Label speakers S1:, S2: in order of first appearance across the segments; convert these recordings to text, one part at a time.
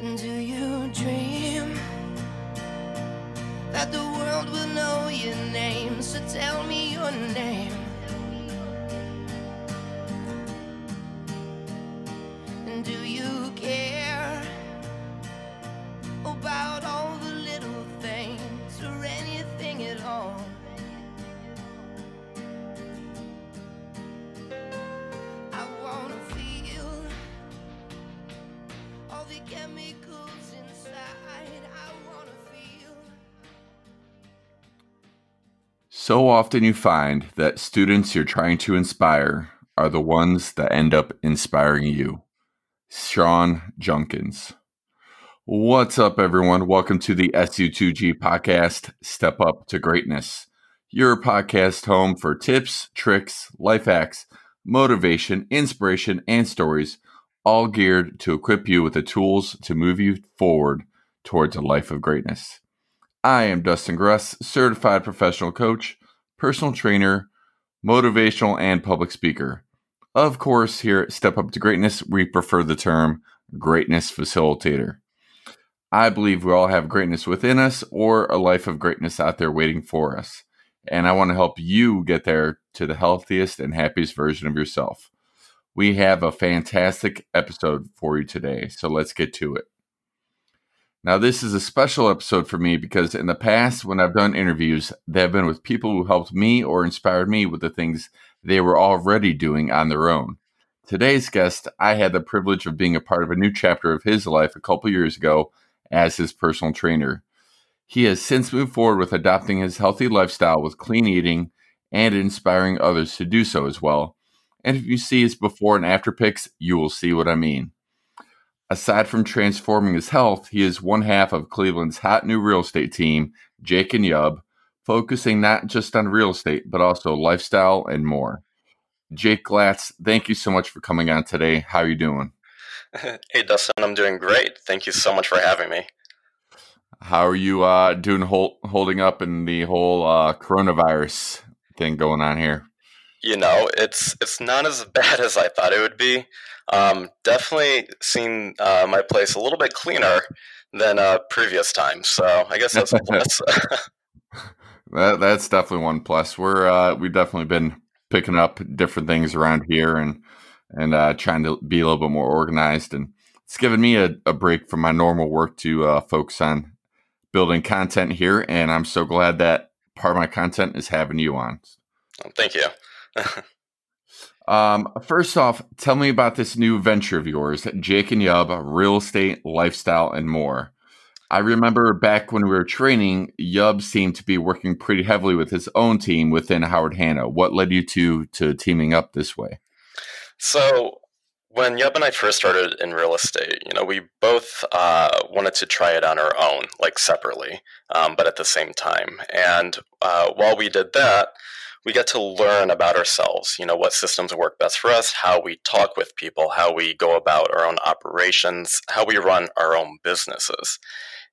S1: Do you dream that the world will know your name? So tell me your name.
S2: So often you find that students you're trying to inspire are the ones that end up inspiring you. Sean Junkins. What's up, everyone? Welcome to the SU2G podcast, Step Up to Greatness, your podcast home for tips, tricks, life hacks, motivation, inspiration, and stories, all geared to equip you with the tools to move you forward towards a life of greatness. I am Dustin Gruss, certified professional coach, personal trainer, motivational, and public speaker. Of course, here at Step Up to Greatness, we prefer the term greatness facilitator. I believe we all have greatness within us or a life of greatness out there waiting for us. And I want to help you get there to the healthiest and happiest version of yourself. We have a fantastic episode for you today, so let's get to it. Now, this is a special episode for me because in the past, when I've done interviews, they have been with people who helped me or inspired me with the things they were already doing on their own. Today's guest, I had the privilege of being a part of a new chapter of his life a couple years ago as his personal trainer. He has since moved forward with adopting his healthy lifestyle with clean eating and inspiring others to do so as well. And if you see his before and after pics, you will see what I mean. Aside from transforming his health, he is one half of Cleveland's hot new real estate team, Jake and Yub, focusing not just on real estate, but also lifestyle and more. Jake Glatz, thank you so much for coming on today. How are you doing?
S3: Hey, Dustin, I'm doing great. Thank you so much for having me.
S2: How are you uh, doing hol- holding up in the whole uh, coronavirus thing going on here?
S3: You know, it's it's not as bad as I thought it would be. Um, definitely seen uh, my place a little bit cleaner than uh, previous times, so I guess that's a plus.
S2: That, that's definitely one plus. We're uh, we've definitely been picking up different things around here and and uh, trying to be a little bit more organized. And it's given me a, a break from my normal work to uh, focus on building content here. And I'm so glad that part of my content is having you on.
S3: Thank you.
S2: Um, first off, tell me about this new venture of yours, Jake and Yub, real estate, lifestyle, and more. I remember back when we were training, Yub seemed to be working pretty heavily with his own team within Howard Hanna. What led you to to teaming up this way?
S3: So when Yub and I first started in real estate, you know, we both uh, wanted to try it on our own, like separately, um, but at the same time. And uh, while we did that, we get to learn about ourselves. You know, what systems work best for us, how we talk with people, how we go about our own operations, how we run our own businesses.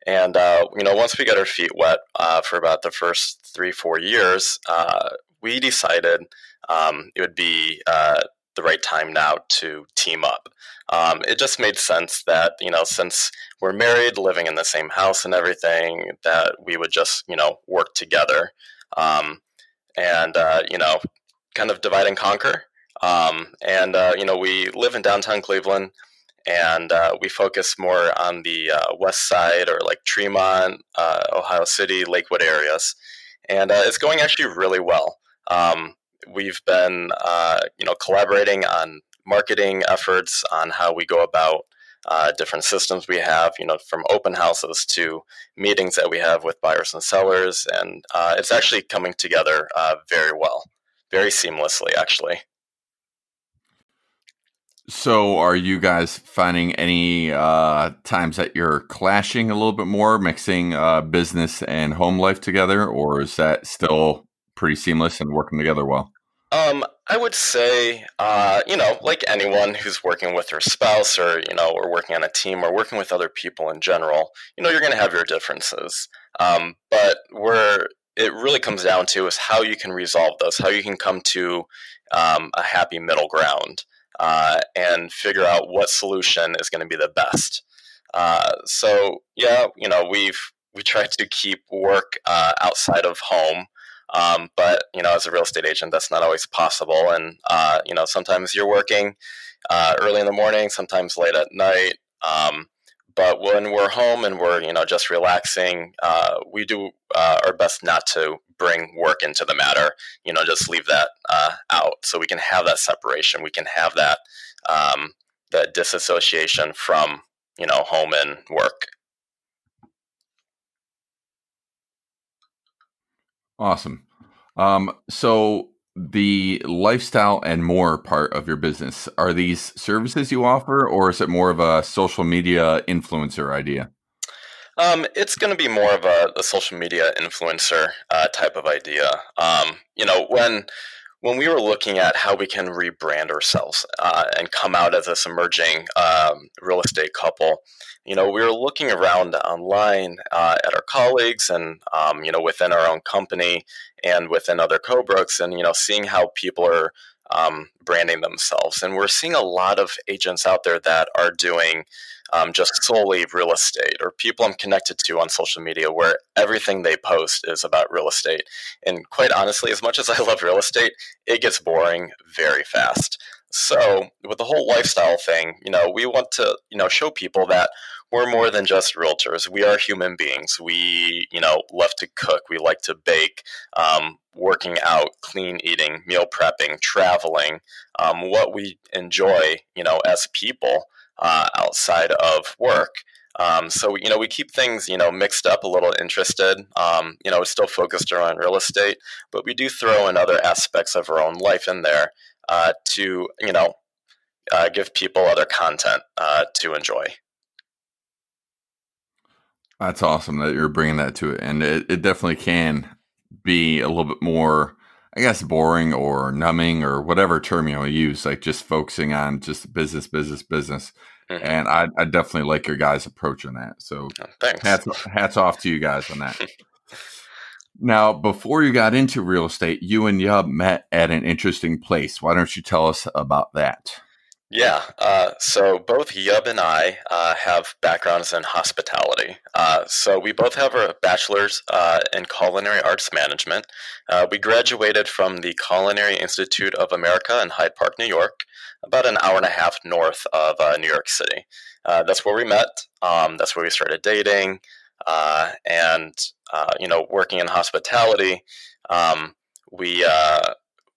S3: And uh, you know, once we got our feet wet uh, for about the first three, four years, uh, we decided um, it would be uh, the right time now to team up. Um, it just made sense that you know, since we're married, living in the same house and everything, that we would just you know work together, um, and uh, you know, kind of divide and conquer. Um, and uh, you know, we live in downtown Cleveland and uh, we focus more on the uh, west side or like Tremont, uh, Ohio City, Lakewood areas, and uh, it's going actually really well. Um, we've been, you know, collaborating on marketing efforts on how we go about uh, different systems we have, you know, from open houses to meetings that we have with buyers and sellers, and it's actually coming together very well, very seamlessly, actually.
S2: So, are you guys finding any uh, times that you're clashing a little bit more, mixing uh, business and home life together, or is that still pretty seamless and working together well?
S3: Um, I would say, uh, you know, like anyone who's working with their spouse or, you know, or working on a team or working with other people in general, you know, you're going to have your differences. Um, but where it really comes down to is how you can resolve those, how you can come to um, a happy middle ground uh, and figure out what solution is going to be the best. Uh, so yeah, you know, we've we try to keep work uh, outside of home. Um, but you know, as a real estate agent, that's not always possible. And uh, you know, sometimes you're working uh, early in the morning, sometimes late at night. Um, but when we're home and we're you know just relaxing, uh, we do uh, our best not to bring work into the matter. You know, just leave that uh, out so we can have that separation. We can have that um, that disassociation from you know home and work.
S2: Awesome. Um, so the lifestyle and more part of your business are these services you offer or is it more of a social media influencer idea?
S3: Um, it's going to be more of a, a social media influencer uh, type of idea. Um, you know when when we were looking at how we can rebrand ourselves uh, and come out as this emerging um, real estate couple, you know, we were looking around online uh, at our colleagues and, um, you know, within our own company and within other co-brokes and, you know, seeing how people are um, branding themselves. And we're seeing a lot of agents out there that are doing um, just solely real estate or people I'm connected to on social media where everything they post is about real estate. And quite honestly, as much as I love real estate, it gets boring very fast. So with the whole lifestyle thing, you know, we want to, you know, show people that we're more than just realtors. We are human beings. We, you know, love to cook. We like to bake, um, working out, clean eating, meal prepping, traveling, um, what we enjoy, you know, as people uh, outside of work. Um, so you know we keep things you know mixed up a little interested. Um, you know still focused around real estate, but we do throw in other aspects of our own life in there uh, to you know uh, give people other content uh, to enjoy.
S2: That's awesome that you're bringing that to it, and it, it definitely can be a little bit more I guess boring or numbing or whatever term you want to use, like just focusing on just business, business, business. Mm-hmm. And I, I, definitely like your guys' approach on that. So
S3: oh, thanks.
S2: Hats, hats off to you guys on that. now, before you got into real estate, you and Yub met at an interesting place. Why don't you tell us about that?
S3: Yeah, uh, so both Yub and I uh, have backgrounds in hospitality. Uh, so we both have a bachelor's uh, in culinary arts management. Uh, we graduated from the Culinary Institute of America in Hyde Park, New York, about an hour and a half north of uh, New York City. that's where we met. Um, that's where we started dating, and you know, working in hospitality. Um, we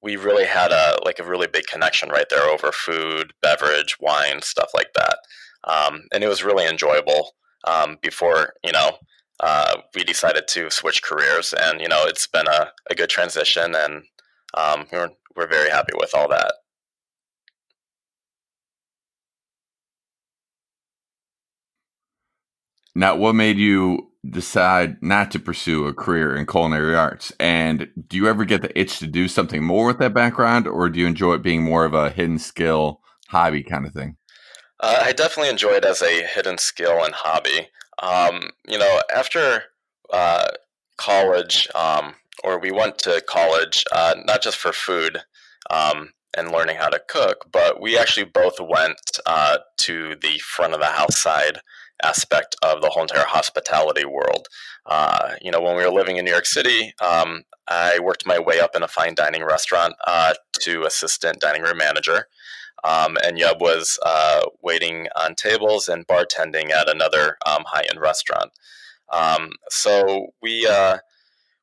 S3: we really had a like a really big connection right there over food, beverage, wine, stuff like that, um, and it was really enjoyable. Um, before you know, uh, we decided to switch careers, and you know, it's been a, a good transition, and um, we're we're very happy with all that.
S2: Now, what made you decide not to pursue a career in culinary arts? And do you ever get the itch to do something more with that background, or do you enjoy it being more of a hidden skill hobby kind of thing?
S3: Uh, I definitely enjoy it as a hidden skill and hobby. Um, you know, after uh, college, um, or we went to college, uh, not just for food um, and learning how to cook, but we actually both went uh, to the front of the house side aspect of the whole entire hospitality world. Uh, you know, when we were living in New York City, um, I worked my way up in a fine dining restaurant uh, to assistant dining room manager. Um, and Yub was uh, waiting on tables and bartending at another um, high end restaurant. Um, so we uh,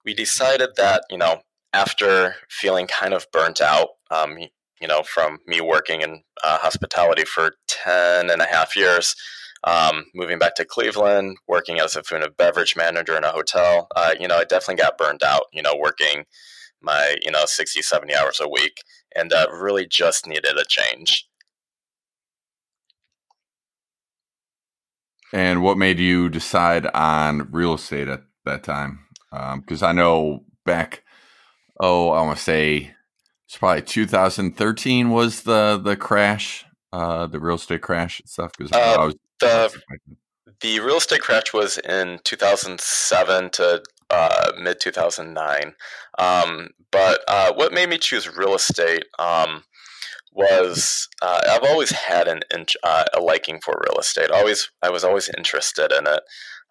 S3: we decided that you know after feeling kind of burnt out, um, you know, from me working in uh, hospitality for 10 and a half years, um, moving back to Cleveland, working as a food and beverage manager in a hotel, uh, you know, I definitely got burned out, you know, working my, you know, 60, 70 hours a week and uh, really just needed a change.
S2: And what made you decide on real estate at that time? Because um, I know back, oh, I want to say it's probably 2013 was the the crash, uh, the real estate crash stuff. Because uh, I was
S3: the the real estate crash was in 2007 to uh, mid 2009. Um, but uh, what made me choose real estate um, was uh, I've always had an uh, a liking for real estate. Always, I was always interested in it.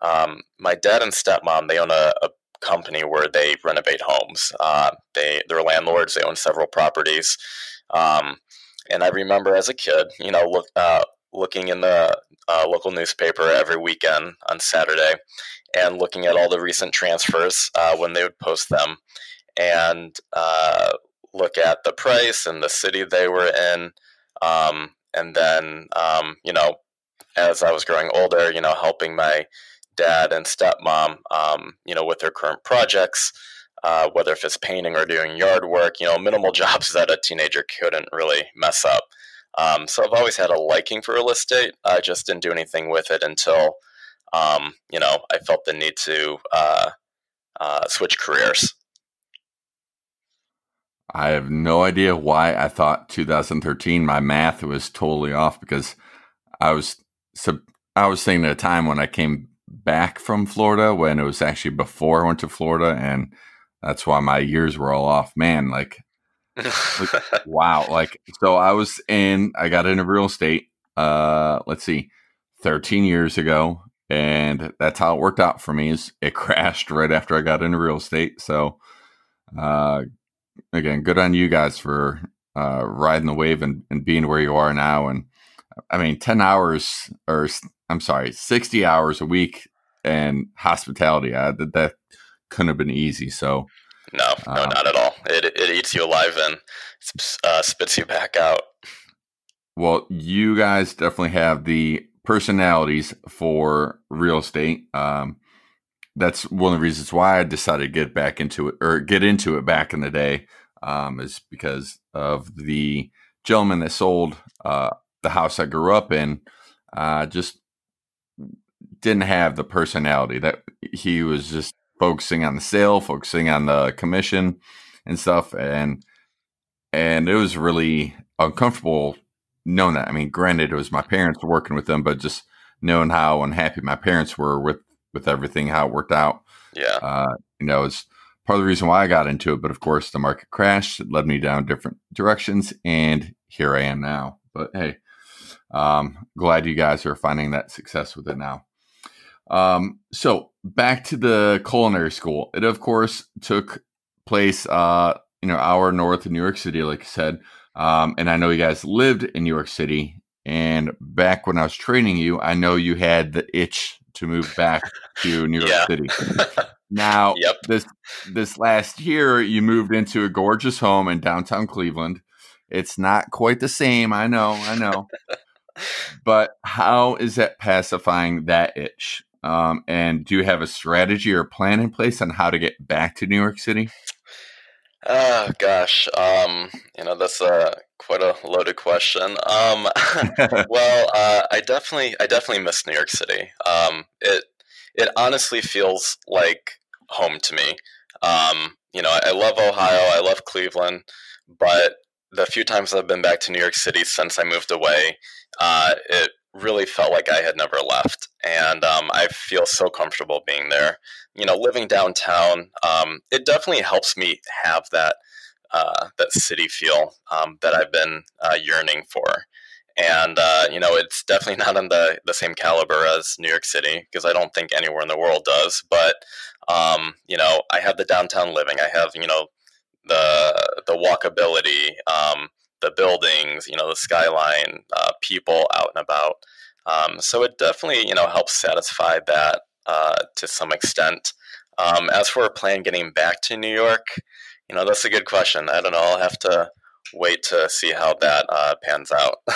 S3: Um, my dad and stepmom they own a, a company where they renovate homes. Uh, they they're landlords. They own several properties. Um, and I remember as a kid, you know, look, uh, looking in the uh, local newspaper every weekend on Saturday, and looking at all the recent transfers uh, when they would post them, and uh, look at the price and the city they were in, um, and then um, you know, as I was growing older, you know, helping my dad and stepmom, um, you know, with their current projects. Uh, whether if it's painting or doing yard work, you know, minimal jobs that a teenager couldn't really mess up. Um, so I've always had a liking for real estate. I just didn't do anything with it until, um, you know, I felt the need to uh, uh, switch careers.
S2: I have no idea why I thought 2013. My math was totally off because I was sub- I was thinking at a time when I came back from Florida when it was actually before I went to Florida, and that's why my years were all off. Man, like, like wow, like so I was in. I got into real estate. Uh, let's see, thirteen years ago, and that's how it worked out for me. Is it crashed right after I got into real estate? So, uh, again, good on you guys for uh, riding the wave and, and being where you are now. And I mean, ten hours or I'm sorry, 60 hours a week and hospitality. I, that, that couldn't have been easy. So,
S3: no, no, uh, not at all. It, it eats you alive and uh, spits you back out.
S2: Well, you guys definitely have the personalities for real estate. Um, that's one of the reasons why I decided to get back into it or get into it back in the day. Um, is because of the gentleman that sold uh, the house I grew up in. Uh, just didn't have the personality that he was just focusing on the sale, focusing on the commission and stuff, and and it was really uncomfortable knowing that. I mean, granted, it was my parents working with them, but just knowing how unhappy my parents were with with everything, how it worked out.
S3: Yeah,
S2: uh, you know, it's part of the reason why I got into it. But of course, the market crashed; it led me down different directions, and here I am now. But hey, um, glad you guys are finding that success with it now. Um, so back to the culinary school. It of course took place, uh, you know, hour north of New York City, like I said. Um, and I know you guys lived in New York City. And back when I was training you, I know you had the itch to move back to New York yeah. City. Now, yep. this this last year, you moved into a gorgeous home in downtown Cleveland. It's not quite the same, I know, I know. but how is that pacifying that itch? Um, and do you have a strategy or plan in place on how to get back to New York City?
S3: Oh gosh, um, you know that's a quite a loaded question. Um, well, uh, I definitely, I definitely miss New York City. Um, it, it honestly feels like home to me. Um, you know, I, I love Ohio, I love Cleveland, but the few times I've been back to New York City since I moved away, uh, it really felt like I had never left. And um, I feel so comfortable being there. You know, living downtown, um, it definitely helps me have that uh, that city feel um, that I've been uh, yearning for. And uh, you know, it's definitely not on the the same caliber as New York City because I don't think anywhere in the world does. But um, you know, I have the downtown living. I have you know the the walkability. The buildings, you know, the skyline, uh, people out and about. Um, so it definitely, you know, helps satisfy that uh, to some extent. Um, as for a plan getting back to New York, you know, that's a good question. I don't know. I'll have to wait to see how that uh, pans out.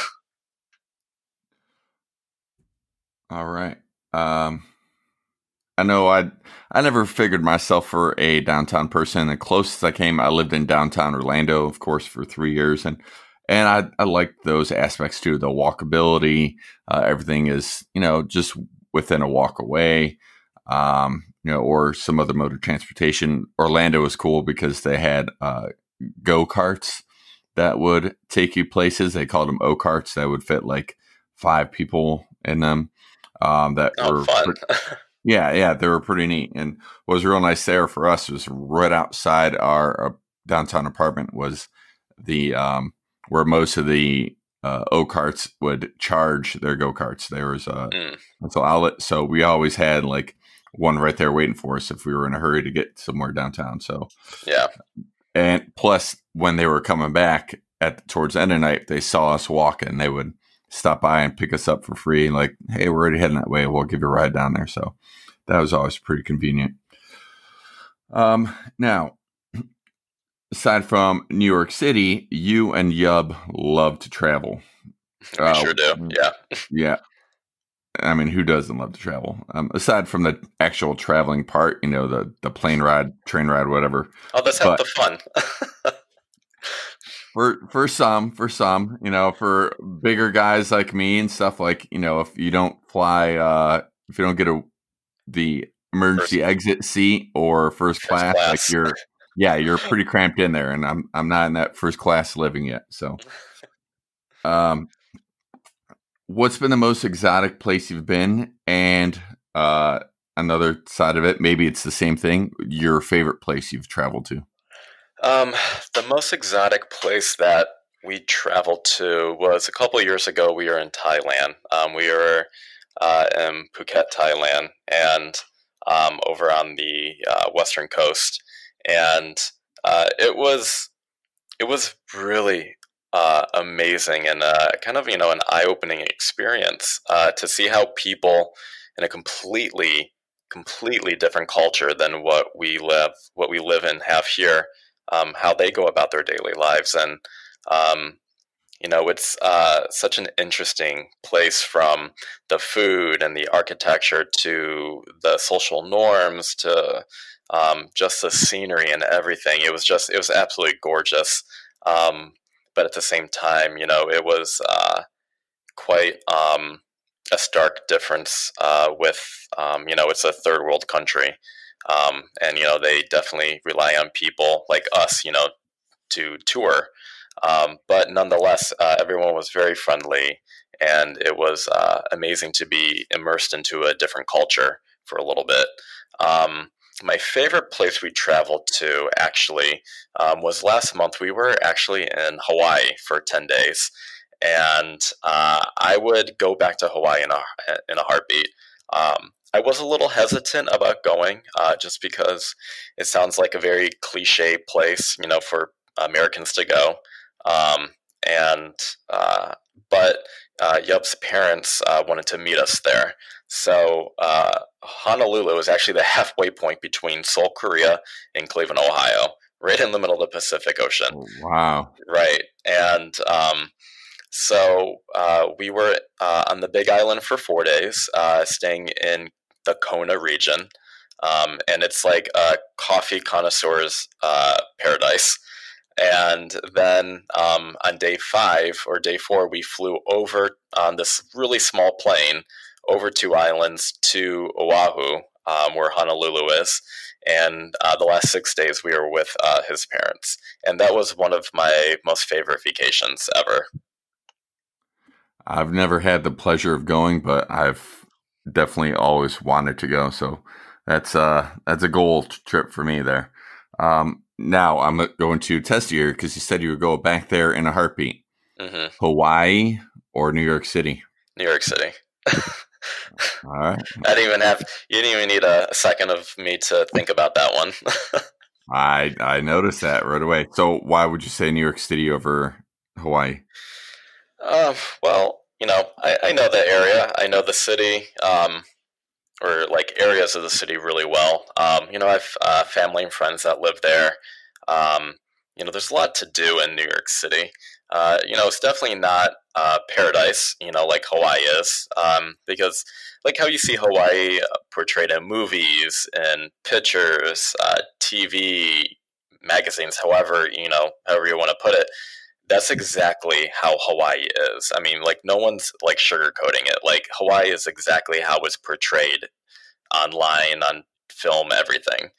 S2: All right. Um, I know I I never figured myself for a downtown person. The closest I came, I lived in downtown Orlando, of course, for three years, and and I I like those aspects too. The walkability, uh, everything is you know just within a walk away, um, you know, or some other mode of transportation. Orlando was cool because they had uh, go karts that would take you places. They called them O karts that would fit like five people in them. Um, that oh, were fun. Yeah, yeah, they were pretty neat. And what was real nice there for us was right outside our, our uh, downtown apartment was the um, where most of the uh, O carts would charge their go karts. There was a
S3: Mm.
S2: rental outlet, so we always had like one right there waiting for us if we were in a hurry to get somewhere downtown. So
S3: Yeah.
S2: and plus, when they were coming back at towards the end of the night, they saw us walking. They would stop by and pick us up for free. Like, hey, we're already heading that way. We'll give you a ride down there. So that was always pretty convenient. Um, now, aside from New York City, you and Yub love to travel.
S3: We
S2: Uh,
S3: sure do. Yeah.
S2: Yeah. I mean, who doesn't love to travel? Um, aside from the actual traveling part, you know, the the plane ride, train ride, whatever.
S3: Oh, that's half the fun.
S2: for for some for some you know for bigger guys like me and stuff like you know if you don't fly uh if you don't get a the emergency exit seat or first,
S3: First
S2: class,
S3: class.
S2: like you're yeah you're pretty cramped in there and i'm i'm not in that first class living yet so. Um what's been the most exotic place you've been? And uh another side of it maybe it's the same thing your favorite place you've traveled to
S3: Um, the most exotic place that we traveled to was a couple years ago. We were in Thailand. Um, we were uh, in Phuket, Thailand, and um, over on the uh, western coast, and uh, it was it was really uh, amazing and uh, kind of you know an eye opening experience uh, to see how people in a completely completely different culture than what we live what we live in have here um, how they go about their daily lives. And, um, you know, it's uh, such an interesting place from the food and the architecture to the social norms to um, just the scenery and everything. It was just, it was absolutely gorgeous. Um, but at the same time, you know, it was uh, quite um, a stark difference uh, with, um, you know, it's a third world country. Um, and you know they definitely rely on people like us, you know, to tour. Um, but nonetheless, uh, everyone was very friendly, and it was uh, amazing to be immersed into a different culture for a little bit. Um, my favorite place we traveled to actually um, was last month. We were actually in Hawaii for ten days, and uh, I would go back to Hawaii in a in a heartbeat. Um, I was a little hesitant about going, uh, just because it sounds like a very cliche place, you know, for Americans to go. Um, and uh, but uh, Yub's parents uh, wanted to meet us there, so uh, Honolulu is actually the halfway point between Seoul, Korea, and Cleveland, Ohio, right in the middle of the Pacific Ocean.
S2: wow
S3: Right. And um, so uh, we were uh, on the Big Island for four days, uh, staying in the Kona region. Um, and it's like a coffee connoisseur's uh, paradise. And then um, on day five or day four, we flew over on this really small plane over two islands to Oahu, um, where Honolulu is. And uh, the last six days, we were with uh, his parents and that was one of my most favorite vacations ever.
S2: I've never had the pleasure of going, but I've definitely always wanted to go. So that's uh that's a goal trip for me there. Um, now I'm going to test you because you said you would go back there in a heartbeat.
S3: hmm
S2: Hawaii or New York City?
S3: New York City.
S2: All right,
S3: I didn't even have you didn't even need a, a second of me to think about that one.
S2: I I noticed that right away. So why would you say New York City over Hawaii?
S3: uh, well, you know, I, I know the area, I know the city, um, or like areas of the city really well. Um, you know, I have uh, family and friends that live there. Um, you know, there's a lot to do in New York City. Uh, you know, it's definitely not uh, paradise, you know, like Hawaii is, um, because like how you see Hawaii uh, portrayed in movies and pictures, uh, TV, magazines, however, you know, however you want to put it, that's exactly how Hawaii is. I mean, like no one's like sugarcoating it. Like Hawaii is exactly how it's portrayed online, on film, everything.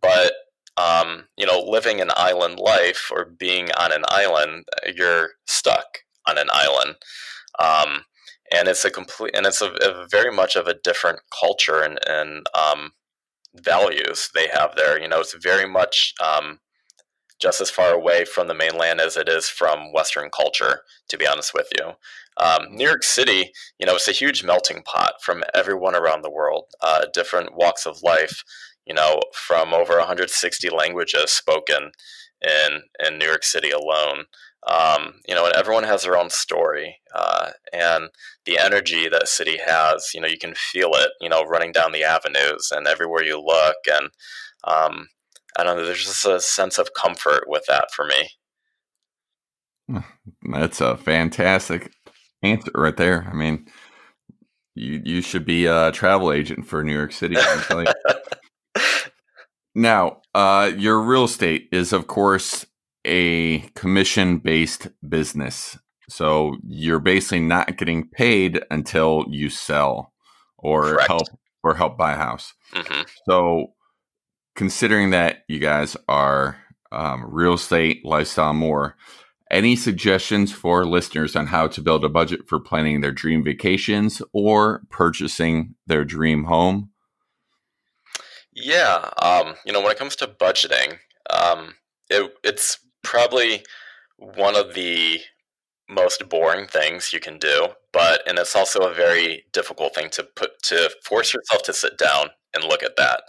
S3: But um, you know, living an island life or being on an island, you're stuck on an island. Um, and it's a complete, and it's a, a very much of a different culture and, and um, values they have there. You know, it's very much um, just as far away from the mainland as it is from Western culture, to be honest with you. Um, New York City, you know, it's a huge melting pot from everyone around the world, uh, different walks of life, you know, from over 160 languages spoken in, in New York City alone. Um, you know, and everyone has their own story, uh, and the energy that city has, you know, you can feel it, you know, running down the avenues and everywhere you look, and um, I don't know, there's just a sense of comfort with that for me.
S2: That's a fantastic answer right there. I mean, you you should be a travel agent for New York City. now, uh, your real estate is, of course, a commission based business. So you're basically not getting paid until you sell or Correct. help or help buy a house. Mm-hmm. So considering that you guys are um, real estate lifestyle more, any suggestions for listeners on how to build a budget for planning their dream vacations or purchasing their dream home?
S3: Yeah, um, you know, when it comes to budgeting, um, it, it's probably one of the most boring things you can do, but and it's also a very difficult thing to put to force yourself to sit down and look at that.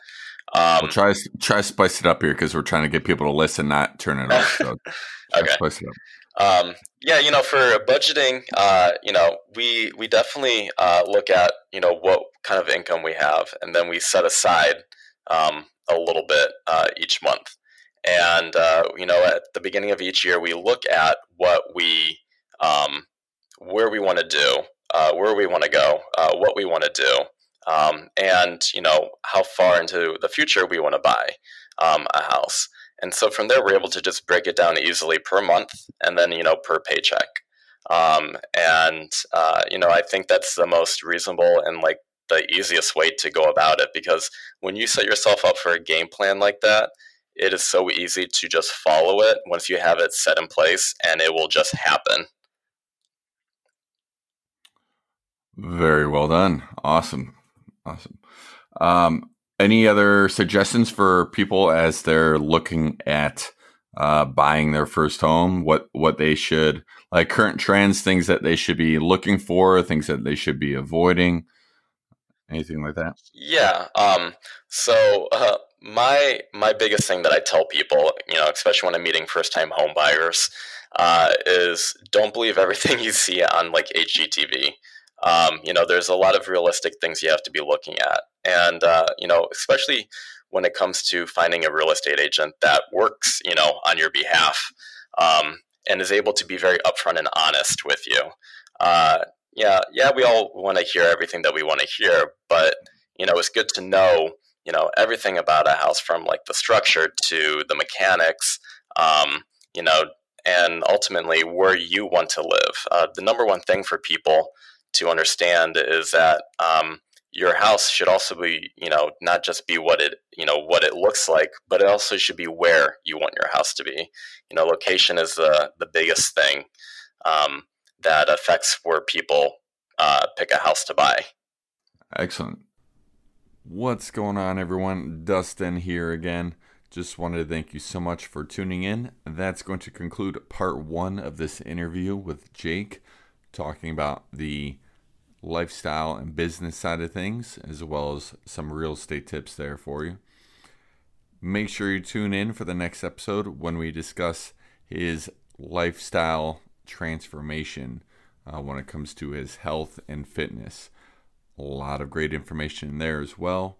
S2: Um, we'll try try to spice it up here because we're trying to get people to listen, not turn it off. So
S3: okay. Spice it up. Um, yeah, you know, for budgeting, uh, you know, we we definitely uh, look at you know what kind of income we have, and then we set aside um, a little bit uh, each month. And, uh, you know, at the beginning of each year, we look at what we, um, where we want to do, uh, where we want to go, uh, what we want to do, um, and, you know, how far into the future we want to buy um, a house. And so from there, we're able to just break it down easily per month and then, you know, per paycheck. Um, and, uh, you know, I think that's the most reasonable and like the easiest way to go about it because when you set yourself up for a game plan like that, it is so easy to just follow it once you have it set in place and it will just happen.
S2: Very well done. Awesome. Awesome. Um, any other suggestions for people as they're looking at uh, buying their first home? What what they should like current trends, things that they should be looking for, things that they should be avoiding, anything like that?
S3: Yeah. Um, so uh, my my biggest thing that I tell people, you know, especially when I'm meeting first time home buyers, uh, is don't believe everything you see on like HGTV. Um, you know, there's a lot of realistic things you have to be looking at, and uh, you know, especially when it comes to finding a real estate agent that works, you know, on your behalf um, and is able to be very upfront and honest with you. Uh, yeah, yeah, we all want to hear everything that we want to hear, but you know, it's good to know you know everything about a house from like the structure to the mechanics um, you know and ultimately where you want to live uh, the number one thing for people to understand is that um, your house should also be you know not just be what it you know what it looks like but it also should be where you want your house to be you know location is the the biggest thing um, that affects where people uh, pick a house to buy
S2: excellent What's going on, everyone? Dustin here again. Just wanted to thank you so much for tuning in. That's going to conclude part one of this interview with Jake, talking about the lifestyle and business side of things, as well as some real estate tips there for you. Make sure you tune in for the next episode when we discuss his lifestyle transformation uh, when it comes to his health and fitness. A lot of great information there as well.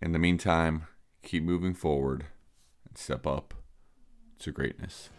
S2: In the meantime, keep moving forward and step up to greatness.